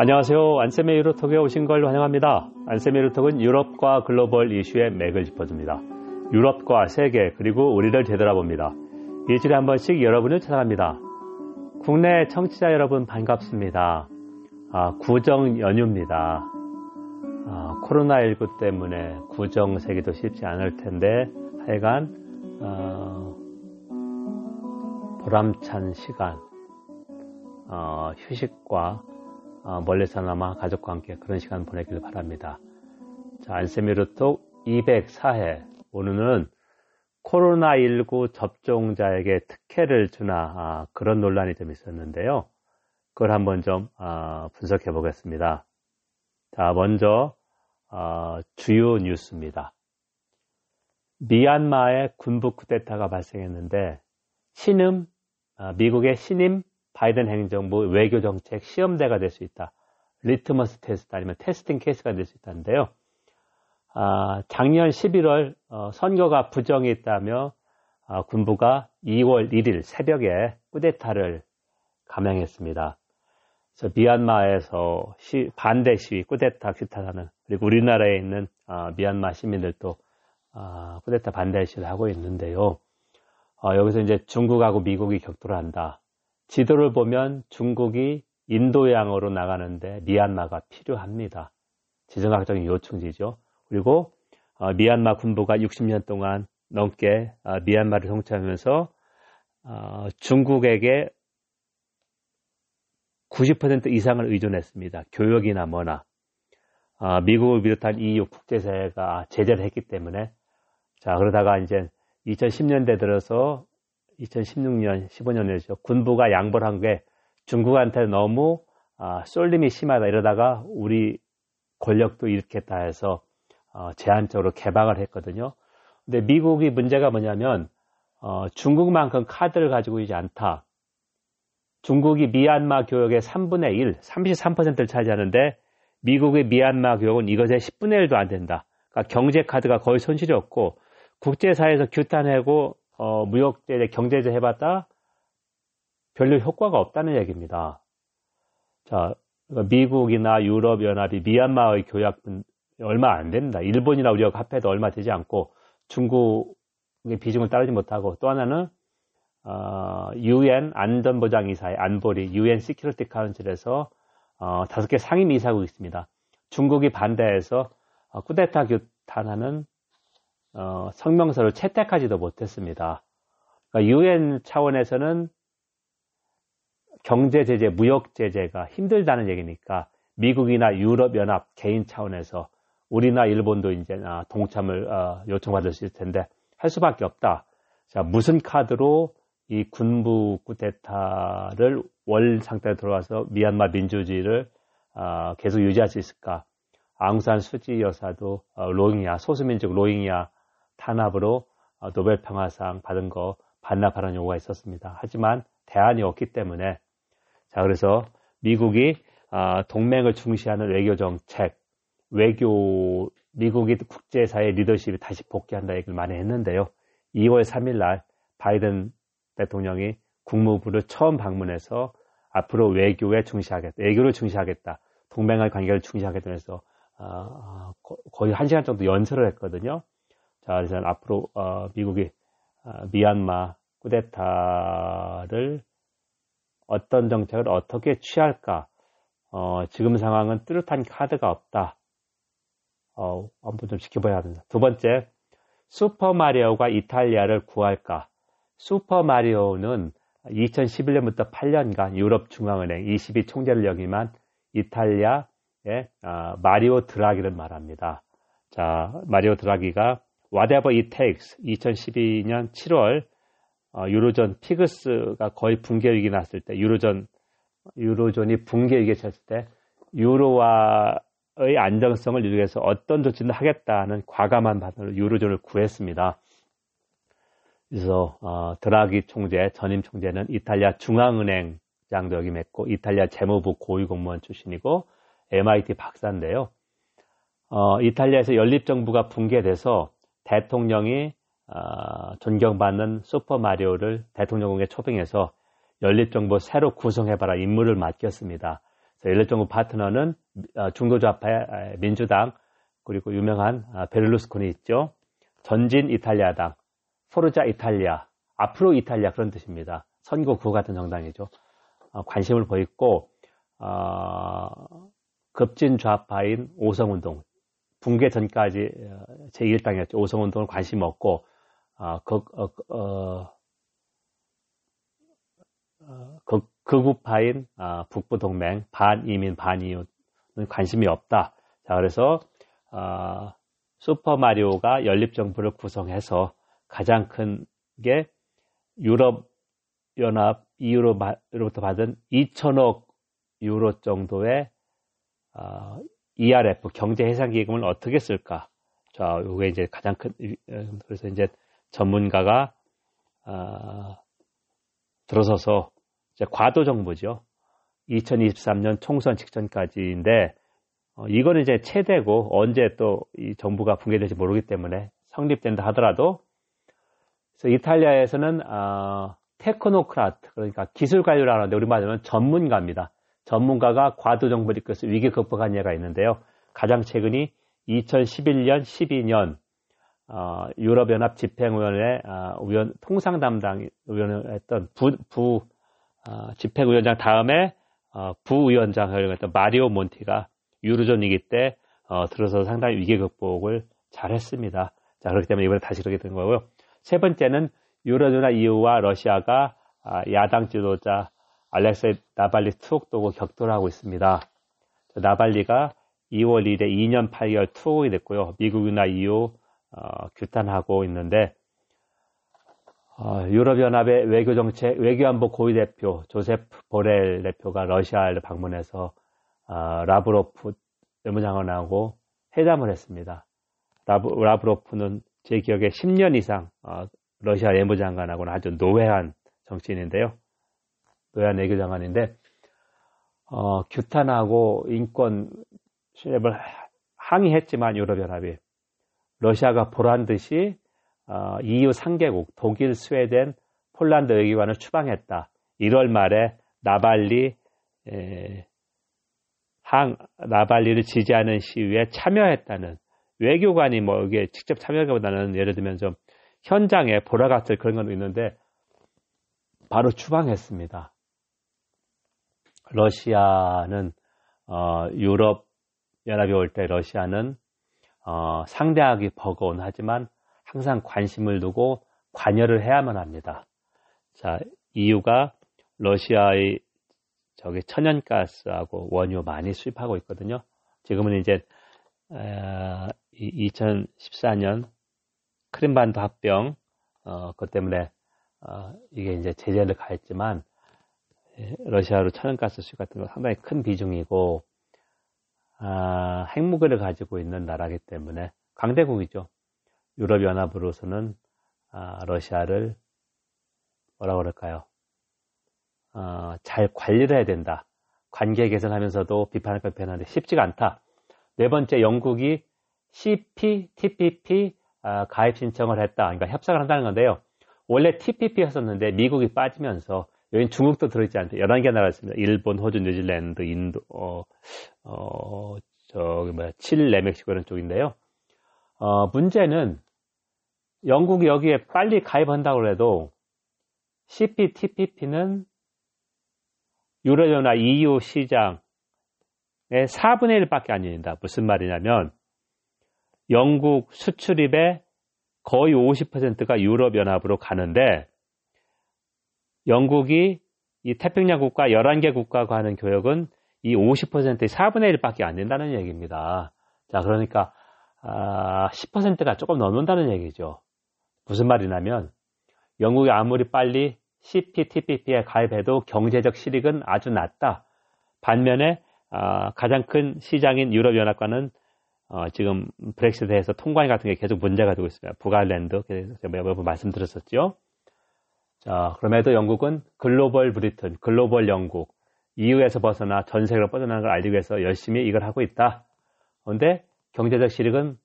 안녕하세요. 안쌤의 유로톡에 오신 걸 환영합니다. 안쌤의 유로톡은 유럽과 글로벌 이슈의 맥을 짚어줍니다. 유럽과 세계 그리고 우리를 되돌아 봅니다. 일주일에 한 번씩 여러분을 찾아갑니다. 국내 청취자 여러분 반갑습니다. 아, 구정 연휴입니다. 아, 코로나19 때문에 구정 세기도 쉽지 않을 텐데 하여간 어, 보람찬 시간 어, 휴식과 어, 멀리서나마 가족과 함께 그런 시간 보내길 바랍니다. 자, 안세미루톡 204회. 오늘은 코로나19 접종자에게 특혜를 주나 아, 그런 논란이 좀 있었는데요. 그걸 한번 좀 아, 분석해 보겠습니다. 자, 먼저 아, 주요 뉴스입니다. 미얀마의 군부 쿠데타가 발생했는데 신임 아, 미국의 신임 바이든 행정부 외교 정책 시험대가 될 수 있다. litmus test 아니면 testing case가 될 수 있다는데요. 아, 작년 11월 어, 선거가 부정했다며 아, 군부가 2월 1일 새벽에 쿠데타를 감행했습니다. 그래서 미얀마에서 시, 반대 시위, 쿠데타 규탄하는 그리고 우리나라에 있는 아, 미얀마 시민들도 아, 쿠데타 반대 시위를 하고 있는데요. 어, 여기서 이제 중국하고 미국이 격돌을 한다. 지도를 보면 중국이 인도양으로 나가는데 미얀마가 필요합니다. 지정학적인 요충지죠. 그리고 어, 미얀마 군부가 60년 동안 넘게 어, 미얀마를 통치하면서 어, 중국에게 90% 이상을 의존했습니다. 교역이나 뭐나. 어, 미국을 비롯한 EU 국제사회가 제재를 했기 때문에 자 그러다가 이제 2010년대 들어서 2016년, 15년이죠. 군부가 양보를 한게 중국한테 너무 아, 쏠림이 심하다 이러다가 우리 권력도 잃겠다 해서 어, 제한적으로 개방을 했거든요. 근데 미국이 문제가 뭐냐면 어, 중국만큼 카드를 가지고 있지 않다. 중국이 미얀마 교역의 3분의 1, 33%를 차지하는데 미국의 미얀마 교역은 이것의 10분의 1도 안 된다. 그러니까 경제 카드가 거의 손실이 없고 국제사회에서 규탄하고 어, 무역제재, 경제제재 해봤자 별로 효과가 없다는 얘기입니다. 자, 미국이나 유럽연합이 미얀마의 교역은 얼마 안 된다. 일본이나 우리가 합해도 얼마 되지 않고 중국의 비중을 따르지 못하고 또 하나는 어, UN 안전보장이사회 안보리 UN Security Council에서 어, 다섯 개 상임이사국이 있습니다. 중국이 반대해서 어, 쿠데타 규탄하는 어, 성명서를 채택하지도 못했습니다. 그러니까 UN 차원에서는 경제 제재, 무역 제재가 힘들다는 얘기니까 미국이나 유럽 연합 개인 차원에서 우리나 일본도 이제 아, 동참을 어, 요청받을 수 있을 텐데 할 수밖에 없다. 자, 무슨 카드로 이 군부 쿠데타를 월 상태로 들어와서 미얀마 민주주의를 어, 계속 유지할 수 있을까? 앙산 수지 여사도 어, 로힝야 소수민족 로힝야 탄압으로 어, 노벨 평화상 받은 거 반납하라는 요구가 있었습니다. 하지만 대안이 없기 때문에 자 그래서 미국이 어, 동맹을 중시하는 외교 정책, 외교 미국이 국제사회 리더십이 다시 복귀한다 얘기를 많이 했는데요. 2월 3일 날 바이든 대통령이 국무부를 처음 방문해서 앞으로 외교에 중시하겠다, 외교를 중시하겠다, 동맹의 관계를 중시하겠다 해서 어, 거의 한 시간 정도 연설을 했거든요. 자, 그래서 앞으로 어, 미국이 어, 미얀마 쿠데타를 어떤 정책을 어떻게 취할까? 어, 지금 상황은 뚜렷한 카드가 없다. 어, 한번 좀 지켜봐야 합니다. 두 번째, 슈퍼마리오가 이탈리아를 구할까? 슈퍼마리오는 2011년부터 8년간 유럽중앙은행 22 총재를 역임한 이탈리아의 어, 마리오 드라기를 말합니다. 자, 마리오 드라기가 Whatever It Takes 2012년 7월 어, 유로존 피그스가 거의 붕괴 위기 났을 때 유로존 유로존이 붕괴 위기에 처했을 때 유로화의 안정성을 유지해서 어떤 조치를 하겠다는 과감한 반응으로 유로존을 구했습니다. 그래서 어, 드라기 총재 전임 총재는 이탈리아 중앙은행 장도 역임했고 이탈리아 재무부 고위공무원 출신이고 MIT 박사인데요. 어, 이탈리아에서 연립정부가 붕괴돼서 대통령이 어, 존경받는 슈퍼마리오를 대통령궁에 초빙해서 연립정부 새로 구성해봐라 임무를 맡겼습니다. 연립정부 파트너는 어, 중도좌파의 민주당 그리고 유명한 아, 베를루스콘이 있죠. 전진 이탈리아당, 포르자 이탈리아, 앞으로 이탈리아 그런 뜻입니다. 선거 구호 같은 정당이죠. 어, 관심을 보였고 어, 급진 좌파인 오성운동 붕괴 전까지 어, 제1당이었죠. 오성운동을 관심 없고 어, 극, 어, 어, 극, 극우파인 어, 북부 동맹 반이민 반이웃은 관심이 없다. 자 그래서 어, 슈퍼 마리오가 연립 정부를 구성해서 가장 큰 게 유럽 연합 EU로부터 받은 2천억 유로 정도의 어, ERF 경제 해상 기금을 어떻게 쓸까? 자, 요게 이제 가장 큰 그래서 이제 전문가가 어, 들어서서 이제 과도 정부죠. 2023년 총선 직전까지인데 어, 이거는 이제 최대고 언제 또 이 정부가 붕괴될지 모르기 때문에 성립된다 하더라도 그래서 이탈리아에서는 어, 테크노크라트 그러니까 기술 관료라고 하는데 우리 말하면 전문가입니다. 전문가가 과도 정부를 이끌어서 위기 극복한 예가 있는데요. 가장 최근이 2011년, 12년 어, 유럽연합 집행위원회 어, 위원 통상 담당 위원을 했던 부, 부 어, 집행위원장 다음에 어, 부위원장을 했던 마리오 몬티가 유로존 위기 때 어, 들어서 상당히 위기 극복을 잘했습니다. 자 그렇기 때문에 이번에 다시 그렇게 된 거고요. 세 번째는 유럽연합 이후와 러시아가 아, 야당 지도자 알렉세이 나발리 투옥도고 격돌을 하고 있습니다. 나발니가 2월 1일 2년 8개월 투옥이 됐고요. 미국이나 EU 어, 규탄하고 있는데 어, 유럽연합의 외교정책 외교안보 고위 대표 조세프 보렐 대표가 러시아를 방문해서 어, 라브로프 외무장관하고 회담을 했습니다. 라브, 라브로프는 제 기억에 10년 이상 어, 러시아 외무장관하고는 아주 노회한 정치인인데요. 노회한 외교장관인데 어, 규탄하고 인권 수립을 항의했지만 유럽연합이 러시아가 보란 듯이 어, EU 3개국 독일, 스웨덴, 폴란드 외교관을 추방했다. 1월 말에 나발리 에, 항 나발리를 지지하는 시위에 참여했다는 외교관이 뭐 여기에 직접 참여하기보다는 예를 들면 좀 현장에 보라 같을 그런 건 있는데 바로 추방했습니다. 러시아는 어, 유럽 연합이 올 때 러시아는 어, 상대하기 버거운 하지만 항상 관심을 두고 관여를 해야만 합니다. 자, 이유가 러시아의 저기 천연가스하고 원유 많이 수입하고 있거든요. 지금은 이제 에, 2014년 크림반도 합병 어, 그것 때문에 어, 이게 이제 제재를 가했지만 러시아로 천연가스 수입 같은 거 상당히 큰 비중이고 아, 핵무기를 가지고 있는 나라기 때문에 강대국이죠. 유럽연합으로서는 아, 러시아를 뭐라 그럴까요? 어, 잘 관리를 해야 된다. 관계 개선하면서도 비판할 걸 표현하는데 쉽지가 않다. 네 번째 영국이 CPTPP 아, 가입 신청을 했다. 그러니까 협상을 한다는 건데요. 원래 TPP였었는데 미국이 빠지면서 여기 중국도 들어있지 않대. 11개 나라가 있습니다. 일본, 호주, 뉴질랜드, 인도, 어, 어, 저기 뭐야, 칠레, 멕시코 이런 쪽인데요. 어, 문제는 영국이 여기에 빨리 가입한다고 해도 CPTPP는 유럽연합 EU 시장의 4분의 1밖에 안 열린다. 무슨 말이냐면 영국 수출입의 거의 50%가 유럽연합으로 가는데 영국이 이 태평양 국가 11개 국가가 하는 교역은 이 50%의 4분의 1밖에 안 된다는 얘기입니다. 자, 그러니까 아, 10%가 조금 넘는다는 얘기죠. 무슨 말이냐면 영국이 아무리 빨리 CPTPP에 가입해도 경제적 실익은 아주 낮다. 반면에 아, 가장 큰 시장인 유럽연합과는 어, 지금 브렉시트에서 통관 같은 게 계속 문제가 되고 있습니다. 북아일랜드, 제가 몇번 말씀드렸었죠. 자, 그럼에도 영국은 글로벌 브리튼, 글로벌 영국, EU에서 벗어나 전 세계로 뻗어나는 걸 알기 위해서 열심히 이걸 하고 있다. 그런데 경제적 실익은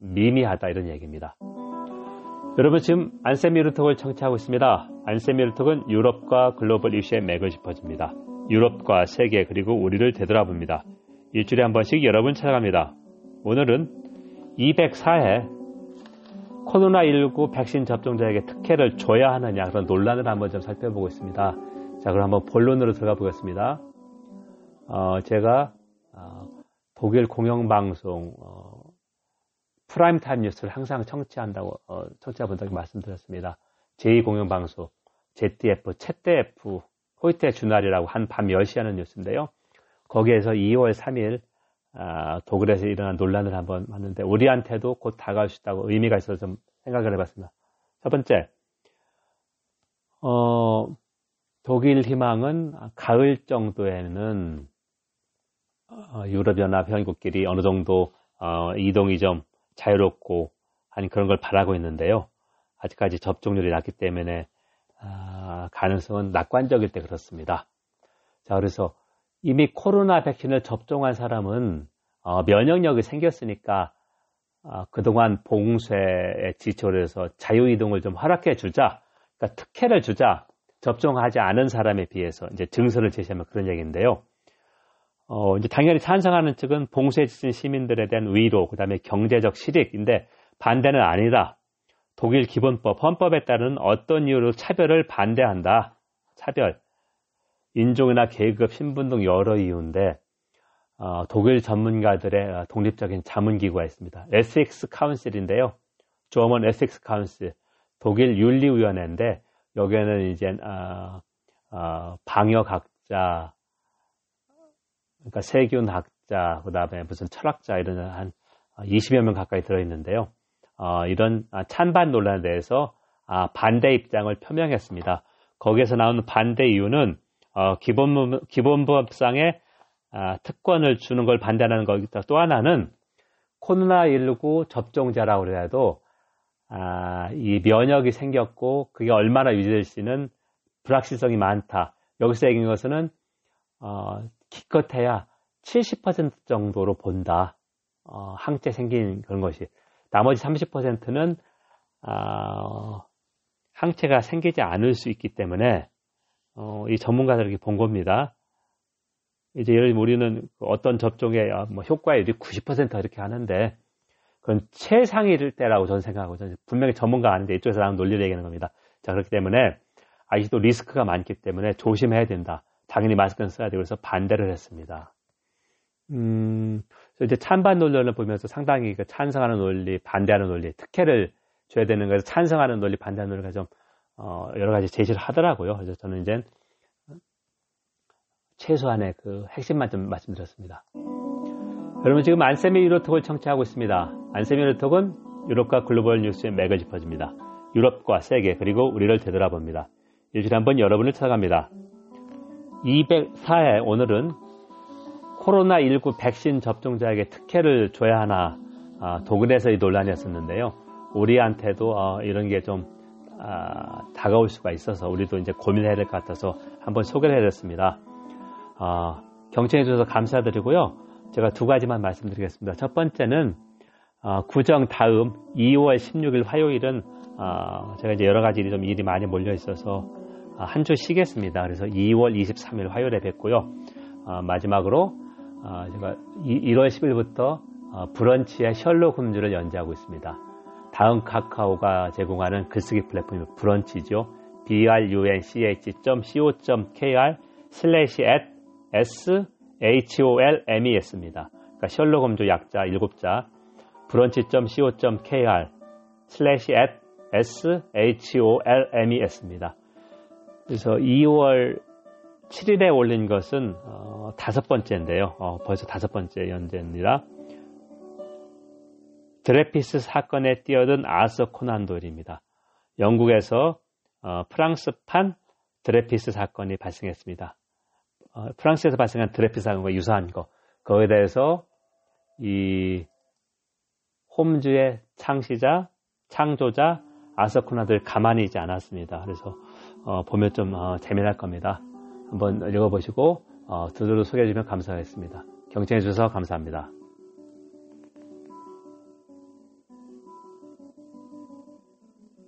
미미하다 이런 얘기입니다. 여러분 지금 안세미루톡을 청취하고 있습니다. 안세미루톡은 유럽과 글로벌 이슈의 맥을 짚어줍니다. 유럽과 세계 그리고 우리를 되돌아봅니다. 일주일에 한 번씩 여러분 찾아갑니다. 오늘은 204회 코로나19 백신 접종자에게 특혜를 줘야 하느냐 그런 논란을 한번 좀 살펴보고 있습니다. 자 그럼 한번 본론으로 들어가 보겠습니다. 어, 제가 어, 독일 공영방송 어, 프라임타임 뉴스를 항상 청취한다고 어, 청취자분들께 말씀드렸습니다. 제2공영방송 ZDF, ZDF, heute journal이라고 한 밤 10시 하는 뉴스인데요. 거기에서 2월 3일 아, 독일에서 일어난 논란을 한번 봤는데 우리한테도 곧 다가올 수 있다고 의미가 있어서 좀 생각을 해봤습니다. 첫 번째, 어, 독일 희망은 가을 정도에는 어, 유럽연합 회원국끼리 어느 정도 어, 이동이 좀 자유롭고 한 그런 걸 바라고 있는데요. 아직까지 접종률이 낮기 때문에 아, 가능성은 낙관적일 때 그렇습니다. 자, 그래서 이미 코로나 백신을 접종한 사람은 어, 면역력이 생겼으니까 어, 그동안 봉쇄에 지초를 해서 자유이동을 좀 허락해 주자. 그러니까 특혜를 주자. 접종하지 않은 사람에 비해서 이제 증서를 제시하면 그런 얘기인데요. 어, 이제 당연히 찬성하는 측은 봉쇄에 지친 시민들에 대한 위로, 그 다음에 경제적 실익인데 반대는 아니다. 독일 기본법, 헌법에 따른 어떤 이유로 차별을 반대한다. 차별. 인종이나 계급, 신분 등 여러 이유인데 어, 독일 전문가들의 독립적인 자문기구가 있습니다. 에섹스 카운실인데요. 조어먼 에섹스 카운실, 독일 윤리위원회인데 여기에는 이제 어, 어, 방역학자, 그러니까 세균학자, 그 다음에 무슨 철학자 이런 한 20여 명 가까이 들어있는데요. 어, 이런 찬반 논란에 대해서 아, 반대 입장을 표명했습니다. 거기에서 나오는 반대 이유는 어, 기본법, 기본법상의 아, 특권을 주는 걸 반대하는 거기다 또 하나는 코로나19 접종자라고 그래도 아, 이 면역이 생겼고 그게 얼마나 유지될지는 불확실성이 많다. 여기서 얘기한 것은 어, 기껏해야 70% 정도로 본다. 어, 항체 생긴 그런 것이. 나머지 30%는 어, 항체가 생기지 않을 수 있기 때문에 어, 이 전문가들에게 본 겁니다. 이제 예를 들면 우리는 어떤 접종의 아, 뭐 효과율이 90% 이렇게 하는데 그건 최상일 때라고 저는 생각하고 저는 분명히 전문가 아닌데 이쪽에서 나온 논리를 얘기하는 겁니다. 자 그렇기 때문에 아직도 리스크가 많기 때문에 조심해야 된다. 당연히 마스크는 써야 되고 그래서 반대를 했습니다. 음, 이제 찬반 논란을 보면서 상당히 그 찬성하는 논리, 반대하는 논리, 특혜를 줘야 되는 것에서 찬성하는 논리, 반대하는 논리가 좀 어, 여러 가지 제시를 하더라고요. 그래서 저는 이제 최소한의 그 핵심만 좀 말씀드렸습니다. 여러분 지금 안세미 유로톡을 청취하고 있습니다. 안세미 유로톡은 유럽과 글로벌 뉴스의 맥을 짚어줍니다. 유럽과 세계 그리고 우리를 되돌아봅니다. 일주일에 한 번 여러분을 찾아갑니다. 204회 오늘은 코로나19 백신 접종자에게 특혜를 줘야 하나 아, 독일에서의 논란이었었는데요. 우리한테도 어, 이런 게좀 아, 다가올 수가 있어서 우리도 이제 고민해야 될 것 같아서 한번 소개를 해드렸습니다. 아, 경청해 주셔서 감사드리고요. 제가 두 가지만 말씀드리겠습니다. 첫 번째는 어, 구정 다음 2월 16일 화요일은 어, 제가 이제 여러 가지 일이 좀 일이 많이 몰려 있어서 어, 한주 쉬겠습니다. 그래서 2월 23일 화요일에 뵙고요. 어, 마지막으로 어, 제가 1월 10일부터 어, 브런치의 셜록 홈즈를 연재하고 있습니다. 다음 카카오가 제공하는 글쓰기 플랫폼이 브런치죠. brunch.co.kr slash at sholmes입니다. 그러니까 셜록 홈즈 약자 7자 brunch.co.kr slash at sholmes입니다. 그래서 2월 7일에 올린 것은 어, 다섯 번째인데요. 어, 벌써 다섯 번째 연재입니다. 드레퓌스 사건에 뛰어든 아서 코난 도일입니다. 영국에서 어, 프랑스판 드레피스 사건이 발생했습니다. 어, 프랑스에서 발생한 드레피스 사건과 유사한 거. 거기에 대해서 이 홈즈의 창시자, 창조자 아서 코난도일 가만히 있지 않았습니다. 그래서 어, 보면 좀 어, 재미날 겁니다. 한번 읽어보시고 어, 두드러 소개해 주면 감사하겠습니다. 경청해 주셔서 감사합니다.